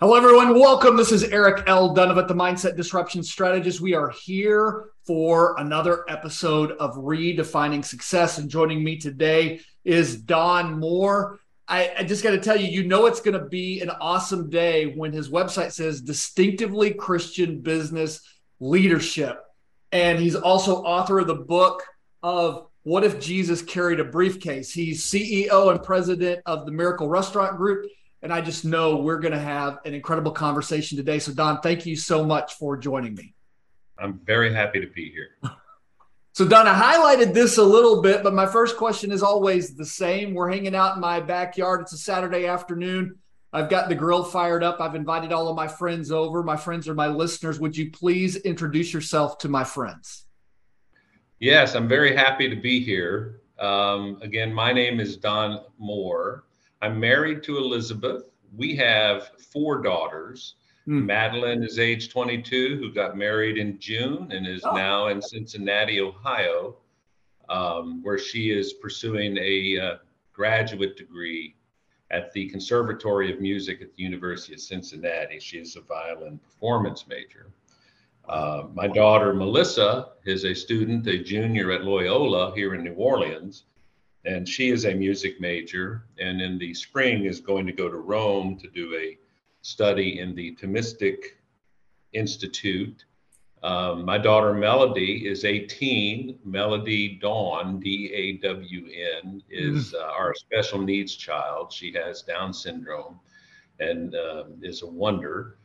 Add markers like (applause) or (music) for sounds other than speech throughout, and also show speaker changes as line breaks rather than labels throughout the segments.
Hello, everyone. Welcome. This is Eric L. Dunavant, the Mindset Disruption Strategist. We are here for another episode of Redefining Success. And joining me today is Don Moore. I, I just got to tell you, you know, it's going to be an awesome day when his website says distinctively Christian business leadership. And he's also author of the book of What If Jesus Carried a Briefcase. He's CEO and president of the Miracle Restaurant Group and I just know we're going to have an incredible conversation today. So, Don, thank you so much for joining me.
I'm very happy to be here. (laughs)
So, Don, I highlighted this a little bit, but my first question is always the same. We're hanging out in my backyard. It's a Saturday afternoon. I've got the grill fired up. I've invited all of my friends over. My friends are my listeners. Would you please introduce yourself to my friends?
Yes, I'm very happy to be here. Um, again, my name is Don Moore. I'm married to Elizabeth. We have four daughters. Mm. Madeline is age 22, who got married in June and is oh. now in Cincinnati, Ohio, um, where she is pursuing a uh, graduate degree at the Conservatory of Music at the University of Cincinnati. She is a violin performance major. Uh, my daughter Melissa is a student, a junior at Loyola here in New Orleans, and she is a music major and in the spring is going to go to rome to do a study in the thomistic institute. Um, my daughter melody is 18 melody dawn d-a-w-n is mm. uh, our special needs child. She has down syndrome and uh, is a wonder.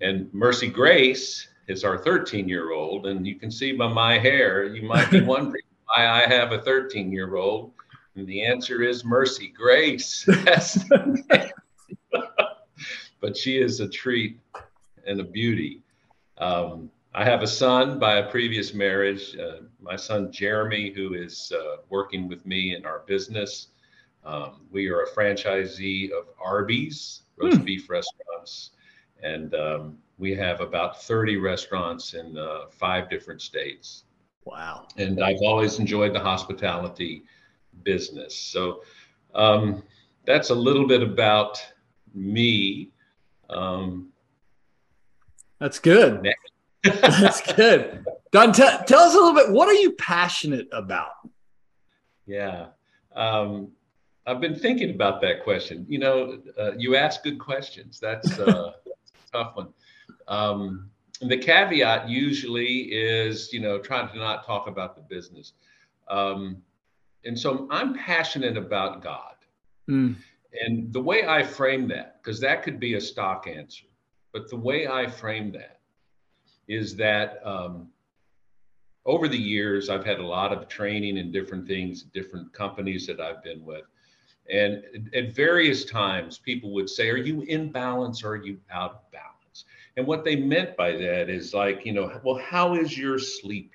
And mercy grace is our 13 year old and you can see by my hair you might be (laughs) wondering why i have a 13 year old and the answer is mercy, grace. (laughs) but she is a treat and a beauty. Um, I have a son by a previous marriage, uh, my son Jeremy, who is uh, working with me in our business. Um, we are a franchisee of Arby's, roast hmm. beef restaurants, and um, we have about 30 restaurants in uh, five different states.
Wow.
And I've always enjoyed the hospitality business. So um, that's a little bit about me. Um,
that's good. (laughs) that's good. Don, t- tell us a little bit. What are you passionate about?
Yeah. Um, I've been thinking about that question. You know, uh, you ask good questions. That's, uh, a (laughs) tough one. Um, the caveat usually is, you know, trying to not talk about the business. Um, and so I'm passionate about God. Mm. And the way I frame that, because that could be a stock answer, but the way I frame that is that um, over the years, I've had a lot of training in different things, different companies that I've been with. And at various times, people would say, Are you in balance or are you out of balance? And what they meant by that is like, you know, well, how is your sleep?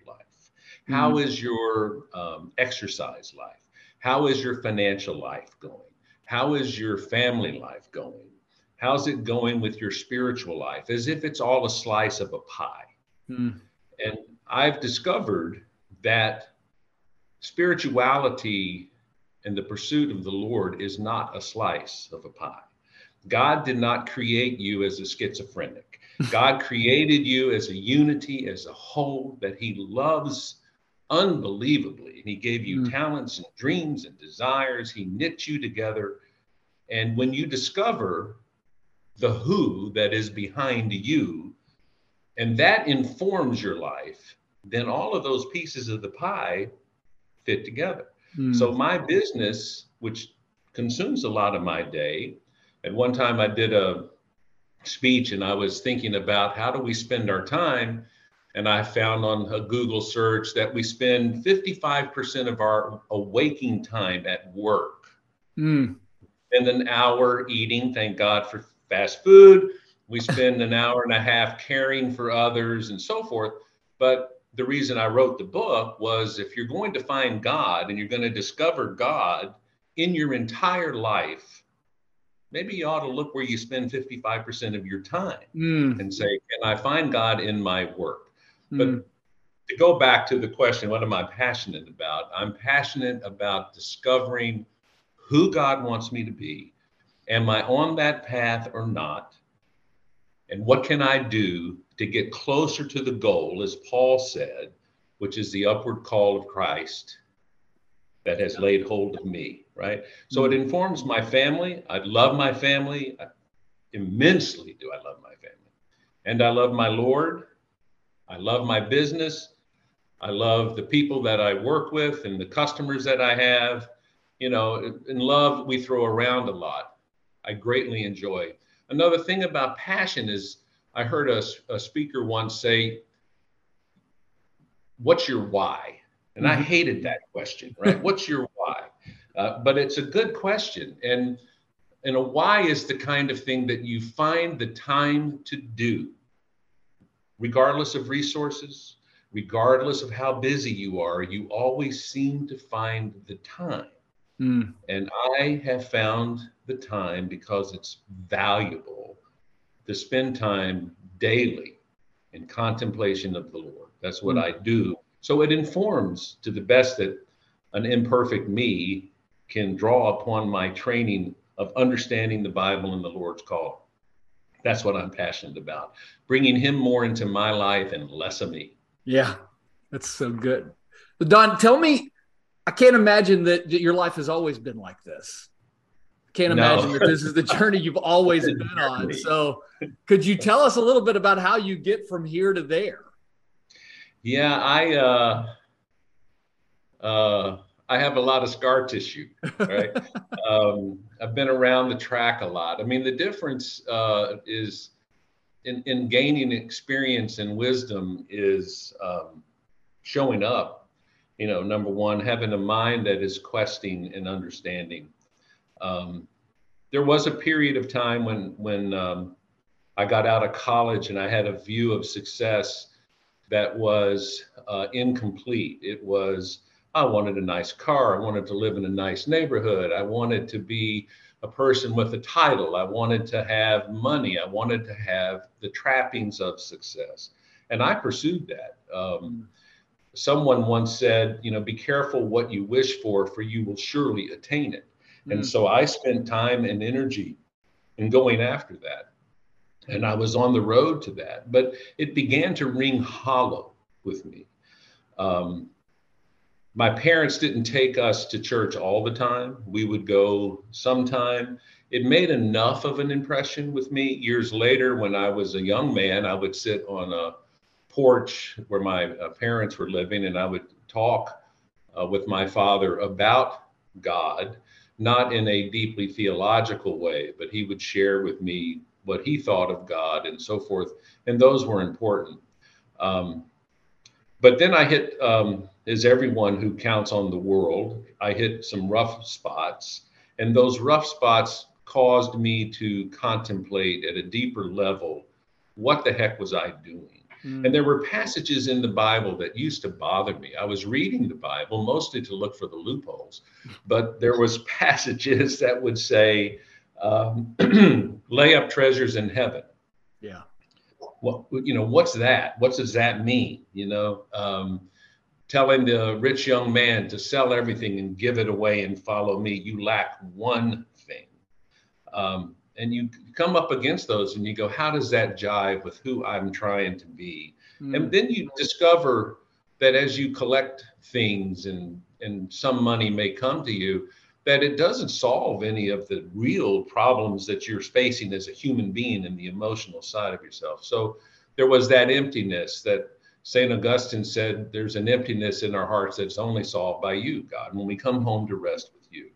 How mm-hmm. is your um, exercise life? How is your financial life going? How is your family life going? How's it going with your spiritual life? As if it's all a slice of a pie. Mm. And I've discovered that spirituality and the pursuit of the Lord is not a slice of a pie. God did not create you as a schizophrenic. (laughs) God created you as a unity, as a whole that He loves unbelievably. And he gave you mm. talents and dreams and desires. He knit you together. And when you discover the who that is behind you, and that informs your life, then all of those pieces of the pie fit together. Mm. So my business, which consumes a lot of my day, at one time I did a speech and I was thinking about how do we spend our time. And I found on a Google search that we spend 55% of our awaking time at work. Mm. And an hour eating, thank God for fast food. We spend an hour and a half caring for others and so forth. But the reason I wrote the book was if you're going to find God and you're going to discover God in your entire life, maybe you ought to look where you spend 55% of your time mm. and say, Can I find God in my work? Mm. But to go back to the question, what am I passionate about? I'm passionate about discovering who God wants me to be. Am I on that path or not? And what can I do to get closer to the goal, as Paul said, which is the upward call of Christ that has laid hold of me, right? So it informs my family. I love my family. I, immensely do I love my family. And I love my Lord. I love my business. I love the people that I work with and the customers that I have. You know, in love, we throw around a lot. I greatly enjoy. Another thing about passion is I heard a, a speaker once say, What's your why? And I mm-hmm. hated that question, right? What's your why? Uh, but it's a good question. And, and a why is the kind of thing that you find the time to do, regardless of resources, regardless of how busy you are, you always seem to find the time. Mm. And I have found the time because it's valuable to spend time daily in contemplation of the Lord. That's what mm. I do so it informs to the best that an imperfect me can draw upon my training of understanding the Bible and the Lord's call. That's what I'm passionate about, bringing Him more into my life and less of me.
Yeah, that's so good. But Don, tell me, I can't imagine that your life has always been like this. I can't imagine no. that this is the journey you've always (laughs) been on. So, could you tell us a little bit about how you get from here to there?
Yeah, I uh, uh, I have a lot of scar tissue. Right, (laughs) um, I've been around the track a lot. I mean, the difference uh, is in, in gaining experience and wisdom is um, showing up. You know, number one, having a mind that is questing and understanding. Um, there was a period of time when when um, I got out of college and I had a view of success that was uh, incomplete. It was, I wanted a nice car. I wanted to live in a nice neighborhood. I wanted to be a person with a title. I wanted to have money. I wanted to have the trappings of success. And I pursued that. Um, someone once said, you know, be careful what you wish for, for you will surely attain it. Mm. And so I spent time and energy in going after that and I was on the road to that. But it began to ring hollow with me. Um, my parents didn't take us to church all the time. We would go sometime. It made enough of an impression with me. Years later, when I was a young man, I would sit on a porch where my uh, parents were living and I would talk uh, with my father about God, not in a deeply theological way, but he would share with me what he thought of God and so forth. And those were important. Um, but then I hit, um, as everyone who counts on the world, I hit some rough spots. And those rough spots caused me to contemplate at a deeper level what the heck was I doing? Mm. And there were passages in the Bible that used to bother me. I was reading the Bible mostly to look for the loopholes, but there was (laughs) passages that would say, um, (clears throat) lay up treasures in heaven.
Yeah.
What you know? What's that? What does that mean? You know, um, telling the rich young man to sell everything and give it away and follow me. You lack one thing. Um, and you come up against those and you go, how does that jive with who I'm trying to be? Mm. And then you discover that as you collect things and and some money may come to you, that it doesn't solve any of the real problems that you're facing as a human being in the emotional side of yourself. So there was that emptiness that St. Augustine said there's an emptiness in our hearts that's only solved by you, God, when we come home to rest with you.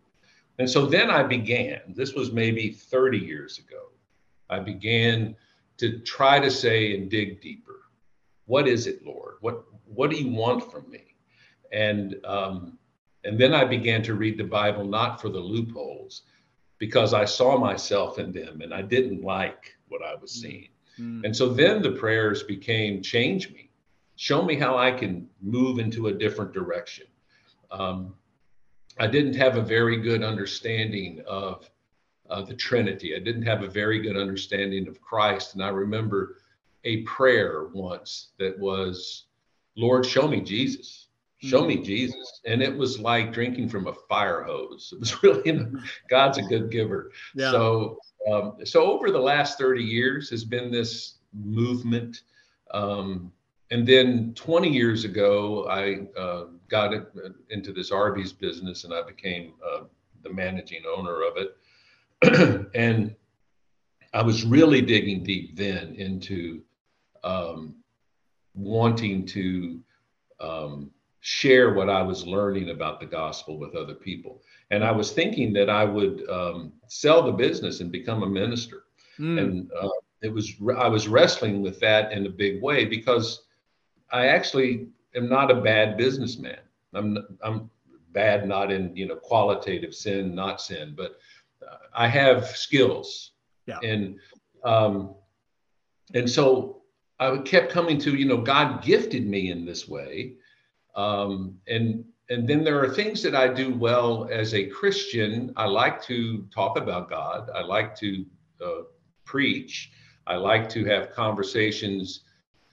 And so then I began, this was maybe 30 years ago, I began to try to say and dig deeper. What is it, Lord? What what do you want from me? And um, and then I began to read the Bible not for the loopholes, because I saw myself in them and I didn't like what I was seeing. Mm-hmm. And so then the prayers became change me, show me how I can move into a different direction. Um, I didn't have a very good understanding of uh, the Trinity. I didn't have a very good understanding of Christ. And I remember a prayer once that was, Lord, show me Jesus show me mm-hmm. Jesus. And it was like drinking from a fire hose. It was (laughs) really, you know, God's a good giver. Yeah. So, um, so over the last 30 years has been this movement. Um, and then 20 years ago, I uh, got uh, into this Arby's business and I became uh, the managing owner of it. (clears throat) and I was really digging deep then into um, wanting to um, share what I was learning about the gospel with other people. And I was thinking that I would um, sell the business and become a minister. Mm. And uh, it was I was wrestling with that in a big way because I actually am not a bad businessman. I'm I'm bad not in you know qualitative sin, not sin, but uh, I have skills. Yeah. And um, and so I kept coming to you know God gifted me in this way um, and and then there are things that I do well as a Christian. I like to talk about God. I like to uh, preach. I like to have conversations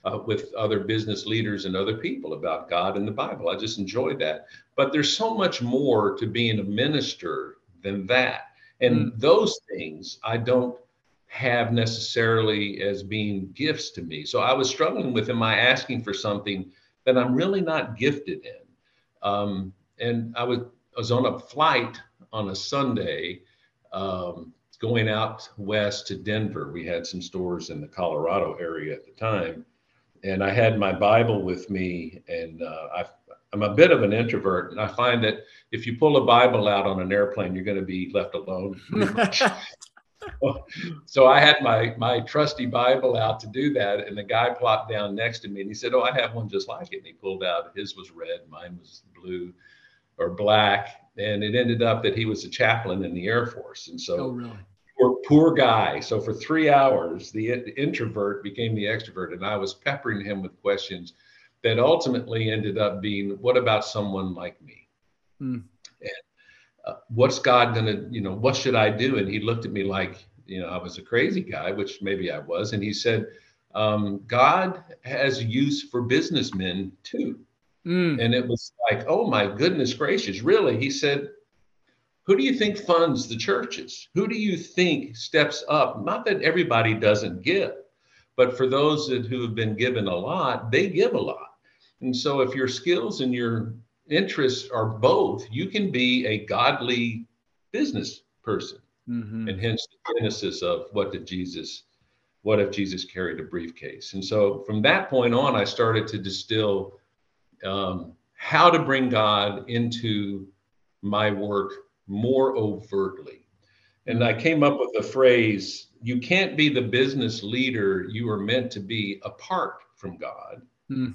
uh, with other business leaders and other people about God and the Bible. I just enjoy that. But there's so much more to being a minister than that. And mm. those things I don't have necessarily as being gifts to me. So I was struggling with am I asking for something that I'm really not gifted in. Um, and I was, I was on a flight on a Sunday um, going out west to Denver. We had some stores in the Colorado area at the time. And I had my Bible with me, and uh, I, I'm a bit of an introvert, and I find that if you pull a Bible out on an airplane, you're going to be left alone. (laughs) so I had my my trusty Bible out to do that, and the guy plopped down next to me, and he said, "Oh, I have one just like it." And he pulled out his was red, mine was blue or black, and it ended up that he was a chaplain in the Air Force, and so.
Oh, really?
Poor, poor guy. So for three hours, the, introvert became the extrovert, and I was peppering him with questions that ultimately ended up being, "What about someone like me?" Mm. And uh, what's God to, you know, what should I do? And he looked at me like, you know, I was a crazy guy, which maybe I was. And he said, um, God has use for businessmen too. Mm. And it was like, oh my goodness gracious, really? He said, who do you think funds the churches? Who do you think steps up? Not that everybody doesn't give, but for those that, who have been given a lot, they give a lot. And so if your skills and your interests are both, you can be a godly business person. Mm-hmm. And hence the genesis of what did Jesus, what if Jesus carried a briefcase? And so from that point on, I started to distill um, how to bring God into my work more overtly. And I came up with the phrase you can't be the business leader you are meant to be apart from God. Mm.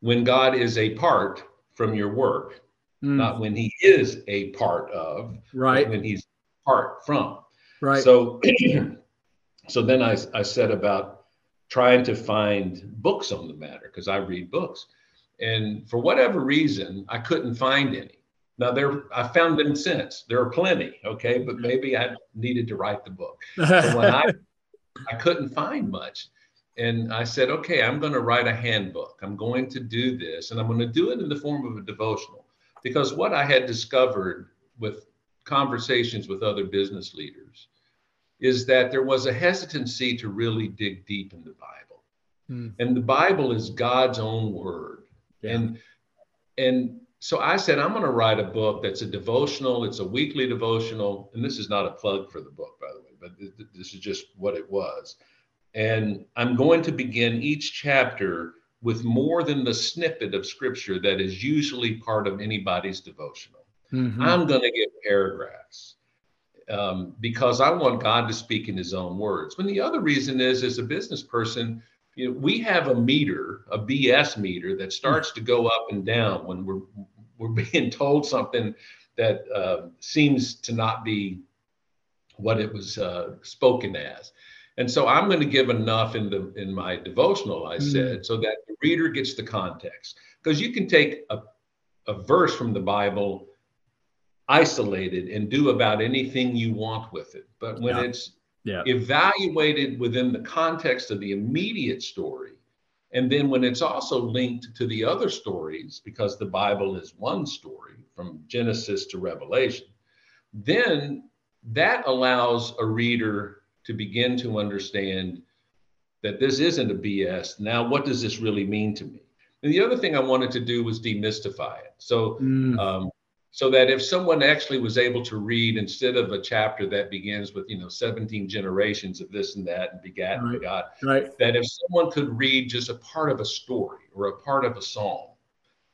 When God is a part from your work, mm. not when he is a part of,
right?
when he's part from.
Right.
So, (clears throat) so then I, I said about trying to find books on the matter because I read books, and for whatever reason, I couldn't find any. Now there, I found them since. There are plenty, okay, but maybe I needed to write the book. So when I, (laughs) I couldn't find much, and I said, okay, I'm going to write a handbook. I'm going to do this, and I'm going to do it in the form of a devotional. Because what I had discovered with conversations with other business leaders is that there was a hesitancy to really dig deep in the Bible. Hmm. And the Bible is God's own word. Yeah. And and so I said, I'm going to write a book that's a devotional. It's a weekly devotional. And this is not a plug for the book, by the way, but this is just what it was. And I'm going to begin each chapter with more than the snippet of scripture that is usually part of anybody's devotional. Mm-hmm. I'm going to give paragraphs um, because I want God to speak in his own words. When the other reason is, as a business person, you know, we have a meter, a BS meter that starts to go up and down when we're we're (laughs) being told something that uh, seems to not be what it was uh, spoken as. And so I'm going to give enough in the in my devotional, I mm. said, so that the reader gets the context. Because you can take a, a verse from the Bible isolated and do about anything you want with it. But when yeah. it's yeah. evaluated within the context of the immediate story, and then when it's also linked to the other stories, because the Bible is one story from Genesis to Revelation, then that allows a reader to begin to understand that this isn't a BS. Now, what does this really mean to me? And the other thing I wanted to do was demystify it. So, mm. um, so that if someone actually was able to read instead of a chapter that begins with you know 17 generations of this and that and begat and begot right. that if someone could read just a part of a story or a part of a psalm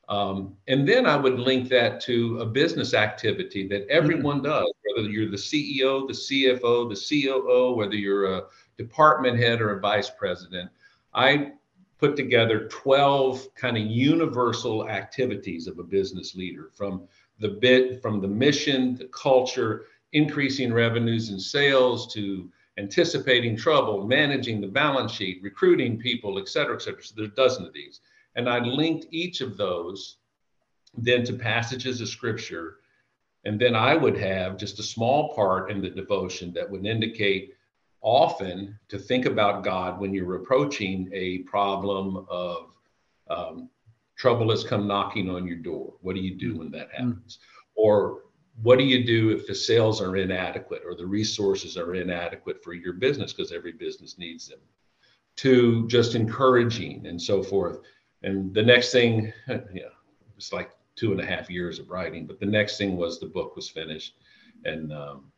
um, and then i would link that to a business activity that everyone mm does whether you're the ceo the cfo the coo whether you're a department head or a vice president i put together 12 kind of universal activities of a business leader from the bit from the mission, the culture, increasing revenues and sales to anticipating trouble, managing the balance sheet, recruiting people, et cetera, et cetera. So there's a dozen of these. And I linked each of those then to passages of scripture. And then I would have just a small part in the devotion that would indicate often to think about God when you're approaching a problem of um, trouble has come knocking on your door. What do you do when that mm-hmm. happens? Or what do you do if the sales are inadequate or the resources are inadequate for your business because every business needs them? To just encouraging and so forth. And the next thing, (laughs) yeah, it's like two and a half years of writing, but the next thing was the book was finished, and um,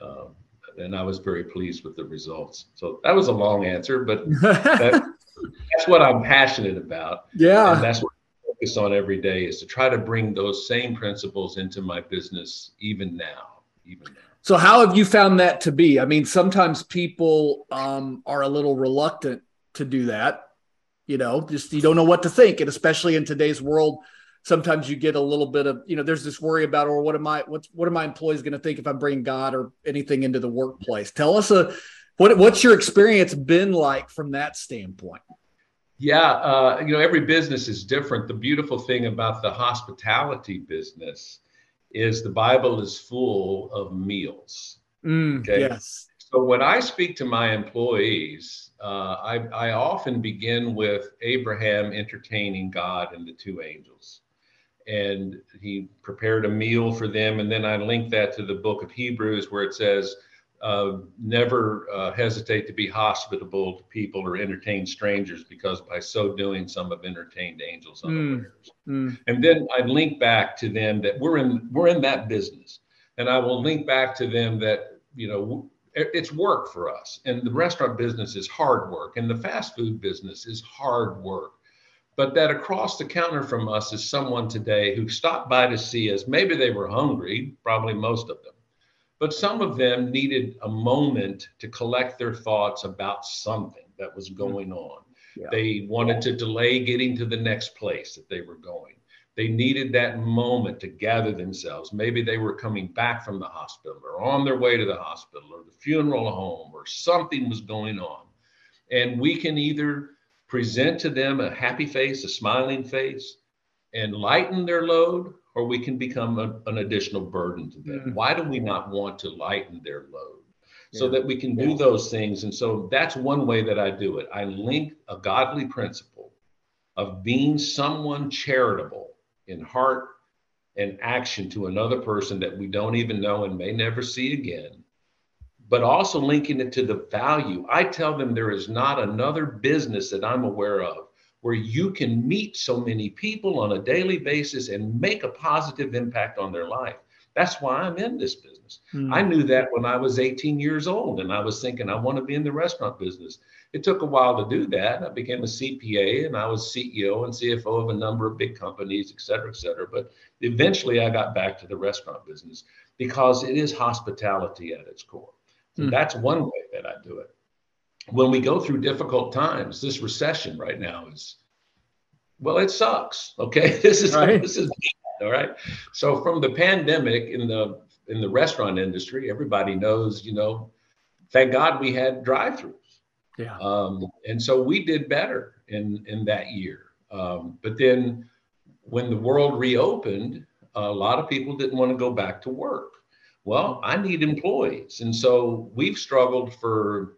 um, and I was very pleased with the results. So that was a long answer, but (laughs) that, that's what I'm passionate about.
Yeah,
that's what focus on every day is to try to bring those same principles into my business even now even now.
So how have you found that to be? I mean sometimes people um, are a little reluctant to do that you know just you don't know what to think. And especially in today's world sometimes you get a little bit of you know there's this worry about or what am i what's what are my employees going to think if i'm bringing god or anything into the workplace? Tell us a what, what's your experience been like from that standpoint
yeah, uh, you know, every business is different. The beautiful thing about the hospitality business is the Bible is full of meals.
Mm, okay. Yes.
So when I speak to my employees, uh, I, I often begin with Abraham entertaining God and the two angels. And he prepared a meal for them. And then I link that to the book of Hebrews where it says, uh, never uh, hesitate to be hospitable to people or entertain strangers because by so doing some have entertained angels unawares mm, mm. and then i link back to them that we're in we're in that business. And i will link back to them that you know it's work for us. And the restaurant business is hard work. And the fast food business is hard work. But that across the counter from us is someone today who stopped by to see us. Maybe they were hungry probably most of them but some of them needed a moment to collect their thoughts about something that was mm-hmm. going on. Yeah. They wanted to delay getting to the next place that they were going. They needed that moment to gather themselves. Maybe they were coming back from the hospital or on their way to the hospital or the funeral home or something was going on. And we can either present to them a happy face, a smiling face, and lighten their load, or we can become a, an additional burden to them. Mm-hmm. Why do we not want to lighten their load? Yeah. So that we can do yeah. those things. And so that's one way that I do it. I link a godly principle of being someone charitable in heart and action to another person that we don't even know and may never see again, but also linking it to the value. I tell them there is not another business that I'm aware of where you can meet so many people on a daily basis and make a positive impact on their life. That's why I'm in this business. Mm. I knew that when I was 18 years old and I was thinking I want to be in the restaurant business. It took a while to do that. I became a CPA and I was CEO and CFO of a number of big companies, et cetera, et cetera. But eventually I got back to the restaurant business because it is hospitality at its core. Mm. That's one way that I do it. When we go through difficult times, this recession right now is, well, it sucks. Okay. (laughs) This is, right. this is all right. So from the pandemic in the in the restaurant industry, everybody knows, you know, thank God we had drive-throughs.
Yeah.
Um, and so we did better in in that year. Um, but then when the world reopened, a lot of people didn't want to go back to work. Well, I need employees. And so we've struggled for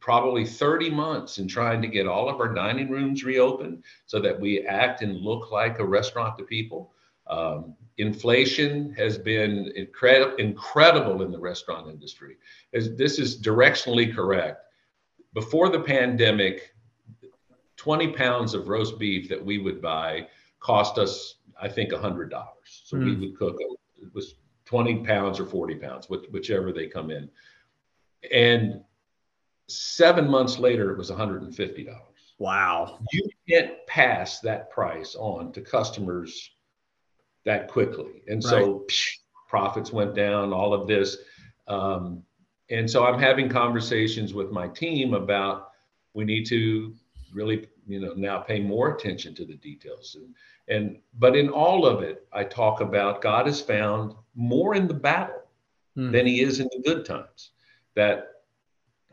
probably 30 months in trying to get all of our dining rooms reopened so that we act and look like a restaurant to people. Um, inflation has been incredible, incredible in the restaurant industry. As this is directionally correct. Before the pandemic, 20 pounds of roast beef that we would buy cost us, I think, $100. So mm. we hmm. would cook, it was 20 pounds or 40 pounds, whichever they come in. And seven months later, it was $150.
Wow.
You can't pass that price on to customers that quickly. And so right. psh, profits went down, all of this. Um, and so I'm having conversations with my team about we need to really, you know, now pay more attention to the details. And, and but in all of it, I talk about God is found more in the battle hmm. than he is in the good times. That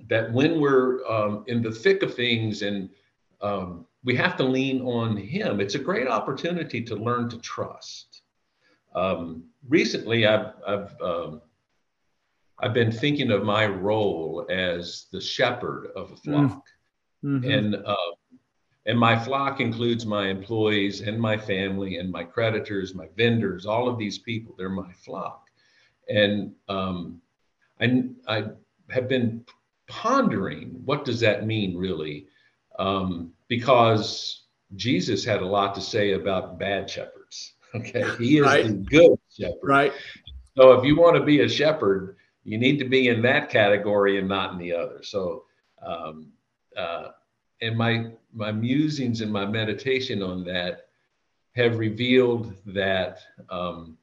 that when we're um, in the thick of things and um, we have to lean on him, it's a great opportunity to learn to trust um, recently, I've I've um, I've been thinking of my role as the shepherd of a mm. flock, mm-hmm. and uh, and my flock includes my employees and my family and my creditors, my vendors, all of these people. They're my flock, and um, I I have been pondering what does that mean really, um, because Jesus had a lot to say about bad shepherds. (laughs) Okay. He is right. the good shepherd.
Right.
So if you want to be a shepherd, you need to be in that category and not in the other. So, um, uh, and my my musings and my meditation on that have revealed that um,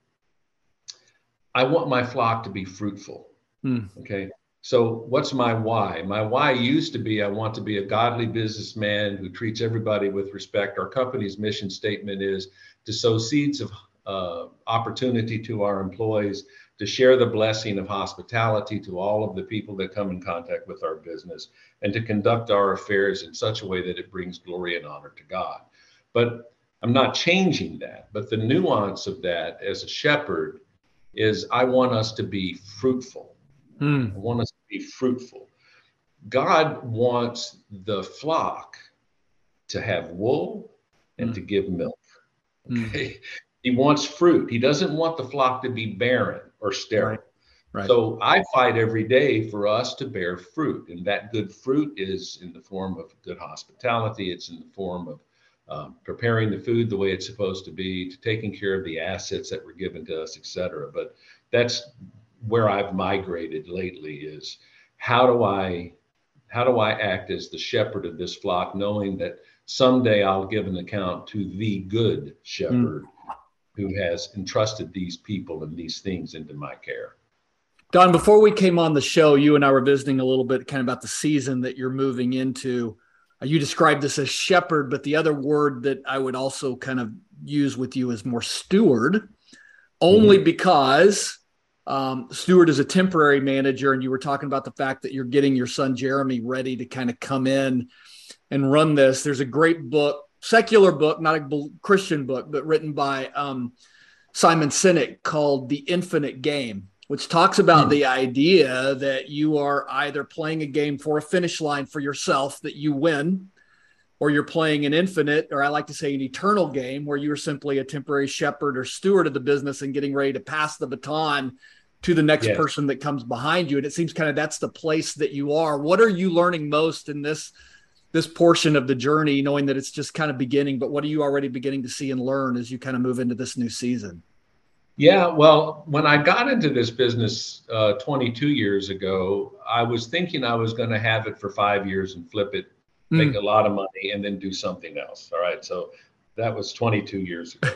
I want my flock to be fruitful. Mm. Okay. So, what's my why? My why used to be I want to be a godly businessman who treats everybody with respect. Our company's mission statement is to sow seeds of uh, opportunity to our employees, to share the blessing of hospitality to all of the people that come in contact with our business, and to conduct our affairs in such a way that it brings glory and honor to God. But I'm not changing that. But the nuance of that as a shepherd is I want us to be fruitful. Mm. I want us be fruitful. God wants the flock to have wool and mm. to give milk. Okay. Mm. (laughs) He wants fruit. He doesn't want the flock to be barren or sterile. Right. Right. So I fight every day for us to bear fruit, and that good fruit is in the form of good hospitality. It's in the form of um, preparing the food the way it's supposed to be, to taking care of the assets that were given to us, et cetera. But that's where I've migrated lately. Is how do I how do I act as the shepherd of this flock, knowing that someday I'll give an account to the good shepherd mm. who has entrusted these people and these things into my care.
Don, before we came on the show, you and I were visiting a little bit kind of about the season that you're moving into. Uh, you described this as shepherd, but the other word that I would also kind of use with you is more steward, only mm. because um, steward is a temporary manager, and you were talking about the fact that you're getting your son Jeremy ready to kind of come in and run this. There's a great book, secular book, not a Christian book, but written by um, Simon Sinek called The Infinite Game, which talks about mm. the idea that you are either playing a game for a finish line for yourself that you win, or you're playing an infinite, or I like to say an eternal game where you're simply a temporary shepherd or steward of the business and getting ready to pass the baton to the next person that comes behind you. And it seems kind of that's the place that you are. What are you learning most in this? this portion of the journey, knowing that it's just kind of beginning. But what are you already beginning to see and learn as you kind of move into this new season?
Yeah, well, when I got into this business uh, 22 years ago, I was thinking I was going to have it for five years and flip it, mm. make a lot of money, and then do something else. All right. So that was 22 years ago.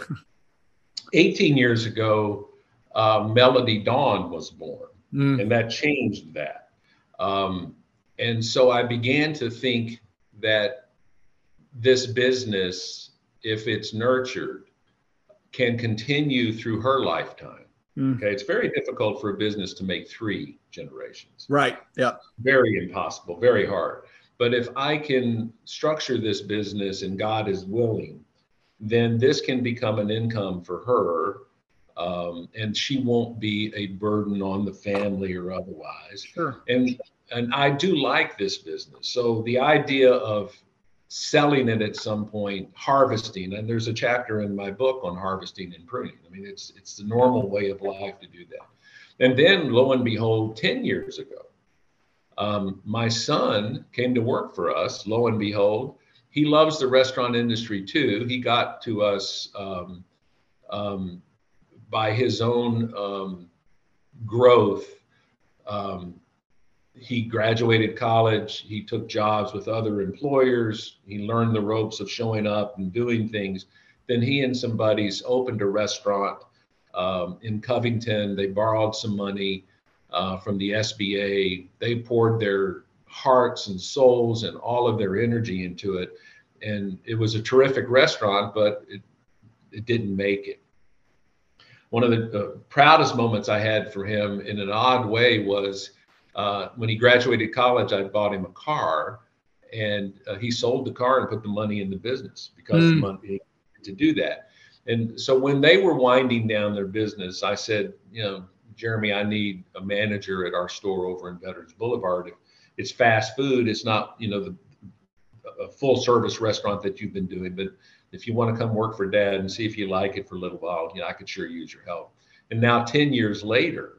(laughs) 18 years ago, uh, Melody Dawn was born, mm. and that changed that. Um, and so I began to think that this business, if it's nurtured, can continue through her lifetime. Mm. Okay, it's very difficult for a business to make three generations.
Right. Yeah.
Very impossible, very hard. But if I can structure this business and God is willing, then this can become an income for her. Um, and she won't be a burden on the family or otherwise.
Sure.
And and I do like this business. So the idea of selling it at some point, harvesting, and there's a chapter in my book on harvesting and pruning. I mean, it's it's the normal way of life to do that. And then, lo and behold, ten years ago, um, my son came to work for us. Lo and behold, he loves the restaurant industry too. He got to us um, um, by his own um, growth um, he graduated college. He took jobs with other employers. He learned the ropes of showing up and doing things. Then he and some buddies opened a restaurant um, in Covington. They borrowed some money uh, from the SBA. They poured their hearts and souls and all of their energy into it. And it was a terrific restaurant, but it, it didn't make it. One of the uh, proudest moments I had for him in an odd way was uh, when he graduated college, I bought him a car, and uh, he sold the car and put the money in the business because mm. the money to do that. And so when they were winding down their business, I said, you know, Jeremy, I need a manager at our store over in Veterans Boulevard. It's fast food. It's not, you know, the a full service restaurant that you've been doing, but if you want to come work for dad and see if you like it for a little while, you know, I could sure use your help. And now 10 years later,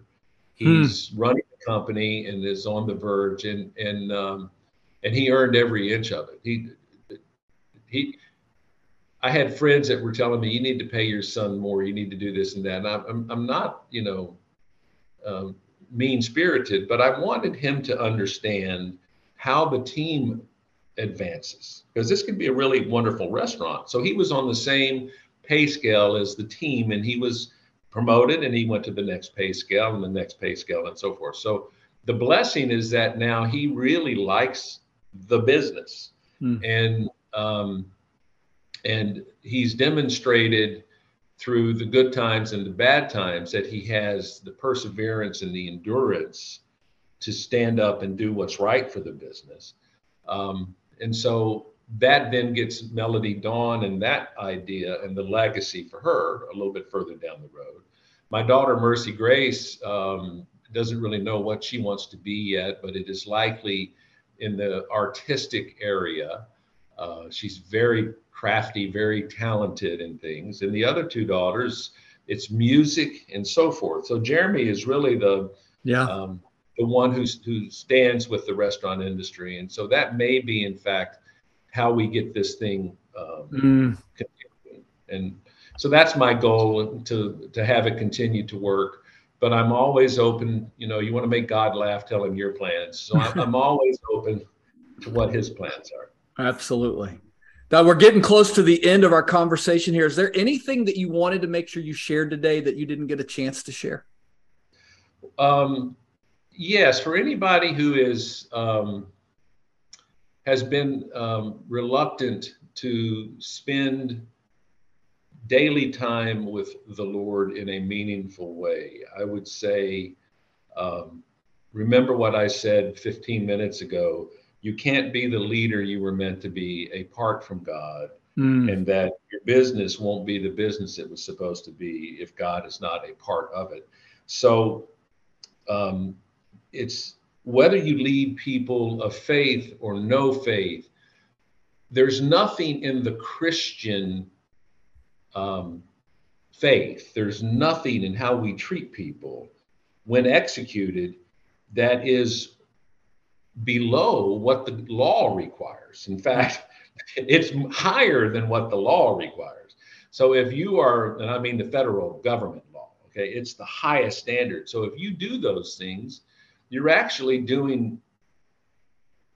hmm. he's hmm. running the company and is on the verge and and um, and he earned every inch of it. He he I had friends that were telling me you need to pay your son more, you need to do this and that. And I'm I'm not you know um, mean spirited, but I wanted him to understand how the team advances because this could be a really wonderful restaurant. So he was on the same pay scale as the team, and he was promoted and he went to the next pay scale and the next pay scale and so forth. So the blessing is that now he really likes the business hmm. and um, and he's demonstrated through the good times and the bad times that he has the perseverance and the endurance to stand up and do what's right for the business. Um, and so that then gets Melody Dawn and that idea and the legacy for her a little bit further down the road. My daughter, Mercy Grace, um, doesn't really know what she wants to be yet, but it is likely in the artistic area. Uh, she's very crafty, very talented in things. And the other two daughters, it's music and so forth. So Jeremy is really the
yeah. Um,
the one who who stands with the restaurant industry, and so that may be, in fact, how we get this thing um, mm. and so that's my goal to to have it continue to work but i'm always open you know you want to make god laugh tell him your plans so i'm, I'm (laughs) always open to what his plans are
absolutely now we're getting close to the end of our conversation here is there anything that you wanted to make sure you shared today that you didn't get a chance to share
um, yes for anybody who is um, has been um, reluctant to spend daily time with the Lord in a meaningful way. I would say, um, remember what I said 15 minutes ago. You can't be the leader you were meant to be apart from God, mm. and that your business won't be the business it was supposed to be if God is not a part of it. So um, it's whether you lead people of faith or no faith, there's nothing in the Christian um, faith, there's nothing in how we treat people when executed that is below what the law requires. In fact, (laughs) it's higher than what the law requires. So if you are, and I mean the federal government law, okay, it's the highest standard. So if you do those things, you're actually doing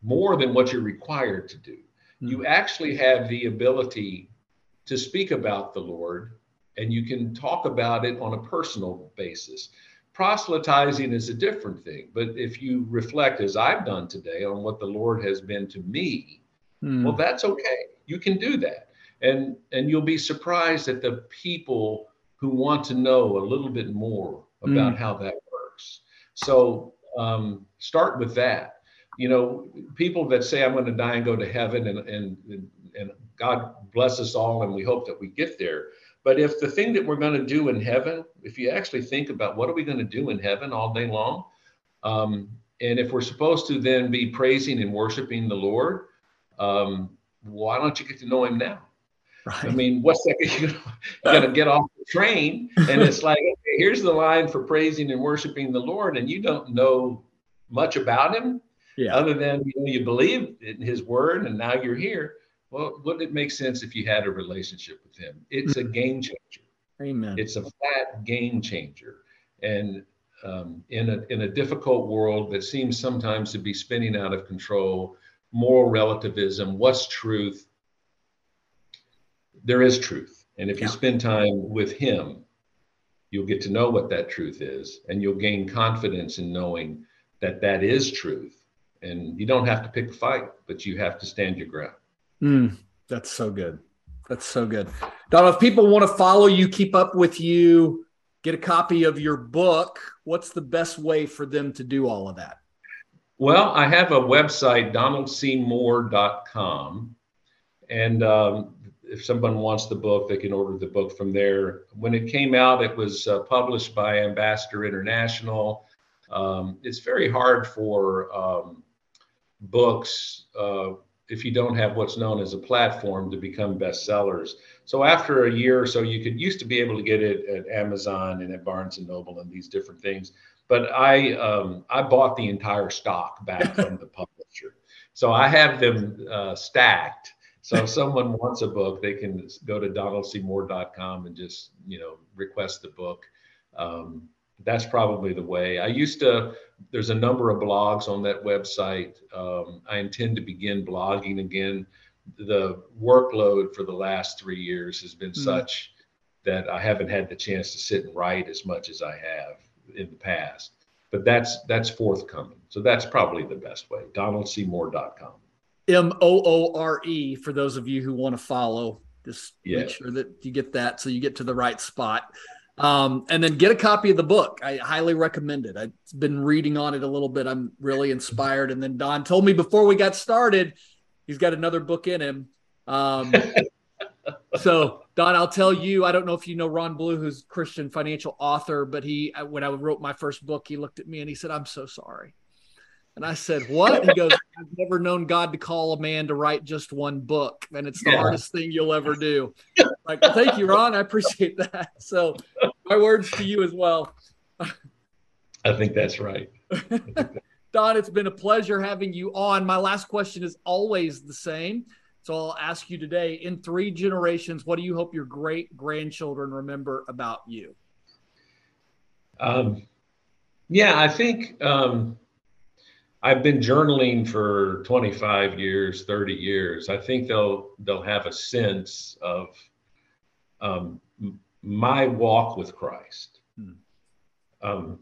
more than what you're required to do. Mm-hmm. You actually have the ability to speak about the Lord and you can talk about it on a personal basis. Proselytizing is a different thing, but if you reflect, as I've done today, on what the Lord has been to me, mm. well, that's okay. You can do that, and and you'll be surprised at the people who want to know a little bit more about mm. how that works. So um, start with that. You know, people that say I'm going to die and go to heaven, and and and God bless us all, and we hope that we get there. But if the thing that we're going to do in heaven, if you actually think about what are we going to do in heaven all day long, um, and if we're supposed to then be praising and worshiping the Lord, um, why don't you get to know Him now? Right. I mean, what's that? You're going to get off the train, and it's (laughs) like, okay, here's the line for praising and worshiping the Lord, and you don't know much about Him, yeah. other than you know you believe in His Word, and now you're here. Well, wouldn't it make sense if you had a relationship with him? It's a game changer.
Amen.
It's a flat game changer. And um, in, a, in a difficult world that seems sometimes to be spinning out of control, moral relativism, what's truth? There is truth. And if yeah. you spend time with him, you'll get to know what that truth is and you'll gain confidence in knowing that that is truth. And you don't have to pick a fight, but you have to stand your ground.
Mm, that's so good. That's so good. Donald, if people want to follow you, keep up with you, get a copy of your book, what's the best way for them to do all of that?
Well, I have a website, donaldsmoore.com. And um, if someone wants the book, they can order the book from there. When it came out, it was uh, published by Ambassador International. Um, it's very hard for um, books. Uh, if you don't have what's known as a platform to become bestsellers. So after a year or so, you could used to be able to get it at Amazon and at Barnes and Noble and these different things. But I um, I bought the entire stock back (laughs) from the publisher, so I have them uh, stacked. So if someone wants a book, they can go to donaldsmoore.com and just you know request the book. Um, that's probably the way. I used to, there's a number of blogs on that website. Um, I intend to begin blogging again. The workload for the last three years has been mm-hmm. such that I haven't had the chance to sit and write as much as I have in the past. But that's that's forthcoming. So that's probably the best way. DonaldSMoore.com.
M O O R E for those of you who want to follow. Just make sure that you get that so you get to the right spot. Um, and then get a copy of the book. I highly recommend it. I've been reading on it a little bit. I'm really inspired. And then Don told me before we got started, he's got another book in him. Um, (laughs) so Don, I'll tell you, I don't know if you know Ron Blue, who's Christian financial author, but he, when I wrote my first book, he looked at me and he said, I'm so sorry. And I said, What? He goes, (laughs) I've never known God to call a man to write just one book. And it's the yeah. hardest thing you'll ever do. Like, well, thank you, Ron. I appreciate that. So, my words to you as well.
I think that's right.
Don, it's been a pleasure having you on. My last question is always the same. So, I'll ask you today in three generations, what do you hope your great grandchildren remember about you?
Um, yeah, I think. Um, I've been journaling for 25 years, 30 years. I think they'll they'll have a sense of um, my walk with Christ, hmm. um,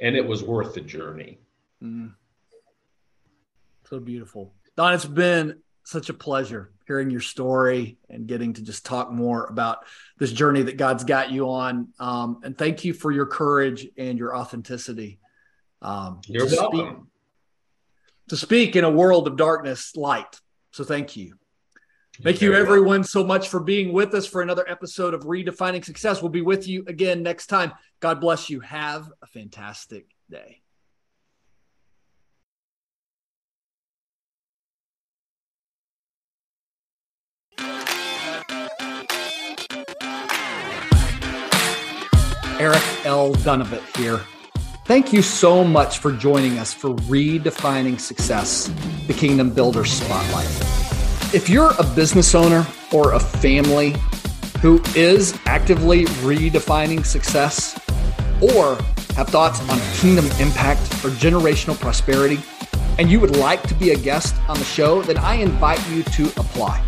and it was worth the journey. Mm.
So beautiful, Don. It's been such a pleasure hearing your story and getting to just talk more about this journey that God's got you on. Um, and thank you for your courage and your authenticity.
Um, You're to welcome. Speak,
to speak in a world of darkness, light. So thank you. Thank you, everyone, welcome. so much for being with us for another episode of Redefining Success. We'll be with you again next time. God bless you. Have a fantastic day. Eric L. Dunavant here Thank you so much for joining us for Redefining Success, the Kingdom Builder Spotlight. If you're a business owner or a family who is actively redefining success or have thoughts on kingdom impact or generational prosperity, and you would like to be a guest on the show, then I invite you to apply.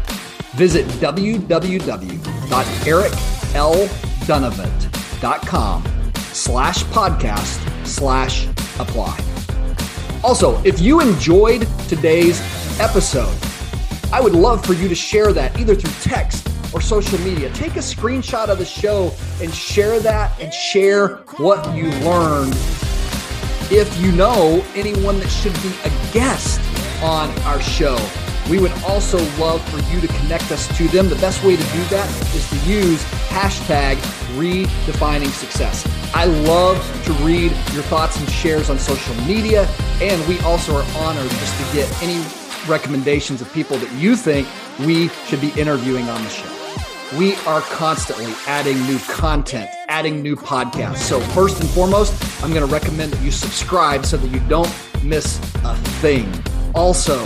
Visit www.ericldunavant.com slash podcast slash apply. Also, if you enjoyed today's episode, I would love for you to share that either through text or social media. Take a screenshot of the show and share that and share what you learned. If you know anyone that should be a guest on our show, we would also love for you to connect us to them. The best way to do that is to use hashtag redefining success. I love to read your thoughts and shares on social media, and we also are honored just to get any recommendations of people that you think we should be interviewing on the show. We are constantly adding new content, adding new podcasts. So, first and foremost, I'm going to recommend that you subscribe so that you don't miss a thing. Also,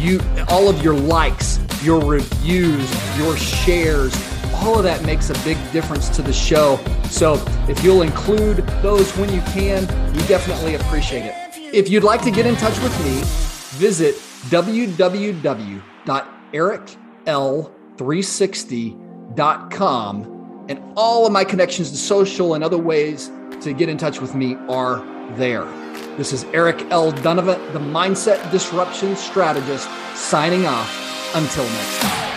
you all of your likes, your reviews, your shares, all of that makes a big difference to the show. So, if you'll include those when you can, we definitely appreciate it. If you'd like to get in touch with me, visit www.ericl360.com. And all of my connections to social and other ways to get in touch with me are there. This is Eric L. Dunavant, the Mindset Disruption Strategist, signing off. Until next time.